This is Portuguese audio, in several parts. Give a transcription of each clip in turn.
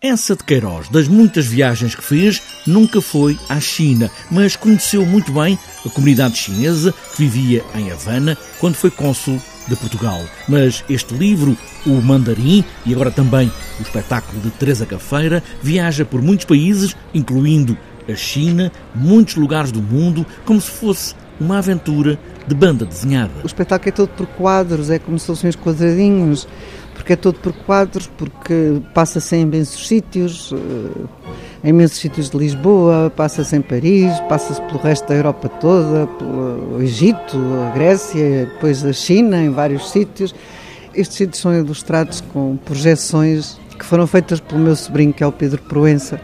Essa de Queiroz, das muitas viagens que fez, nunca foi à China, mas conheceu muito bem a comunidade chinesa que vivia em Havana quando foi cônsul de Portugal. Mas este livro, O Mandarim, e agora também o espetáculo de Teresa Cafeira, viaja por muitos países, incluindo a China, muitos lugares do mundo, como se fosse uma aventura de banda desenhada. O espetáculo é todo por quadros, é como se fossem os quadradinhos porque é todo por quadros, porque passa-se em imensos sítios, eh, em imensos sítios de Lisboa, passa-se em Paris, passa-se pelo resto da Europa toda, pelo Egito, a Grécia, depois a China, em vários sítios. Estes sítios são ilustrados com projeções que foram feitas pelo meu sobrinho, que é o Pedro Proença,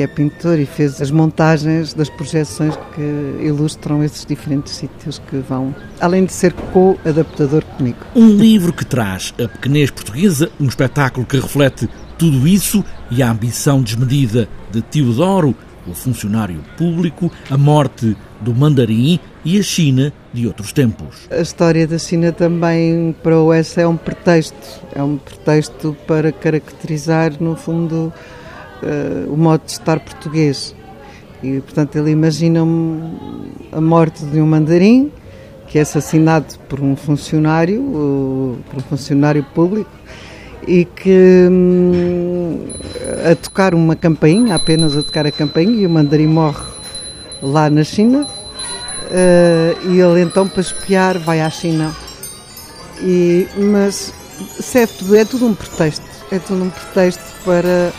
que é pintor e fez as montagens das projeções que ilustram esses diferentes sítios que vão, além de ser co-adaptador comigo. Um livro que traz a pequenez portuguesa, um espetáculo que reflete tudo isso e a ambição desmedida de Teodoro, o funcionário público, a morte do mandarim e a China de outros tempos. A história da China também para o Oeste é um pretexto, é um pretexto para caracterizar, no fundo, uh, o modo de estar português. E, portanto, ele imagina a morte de um mandarim que é assassinado por um funcionário, uh, por um funcionário público, e que um, a tocar uma campainha, apenas a tocar a campainha, e o mandarim morre lá na China, uh, e ele então para espiar vai à China. E, mas é tudo, é tudo um pretexto, é tudo um pretexto para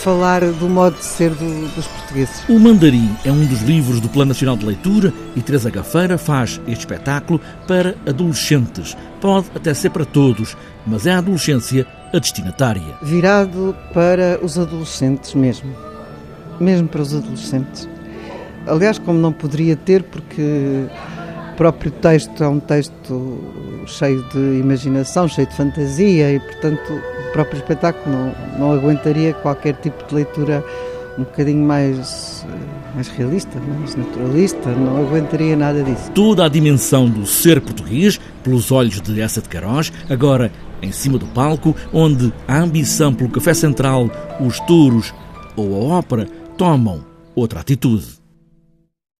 falar do modo de ser do, dos portugueses. O Mandarim é um dos livros do Plano Nacional de Leitura e Teresa Gafeira faz este espetáculo para adolescentes. Pode até ser para todos, mas é a adolescência a destinatária. Virado para os adolescentes mesmo. Mesmo para os adolescentes. Aliás, como não poderia ter, porque o próprio texto é um texto cheio de imaginação, cheio de fantasia e, portanto, próprio espetáculo não, não aguentaria qualquer tipo de leitura um bocadinho mais, mais realista, mais naturalista, não aguentaria nada disso. Toda a dimensão do ser português, pelos olhos de Essa de Queiroz, agora em cima do palco, onde a ambição pelo café central, os touros ou a ópera tomam outra atitude.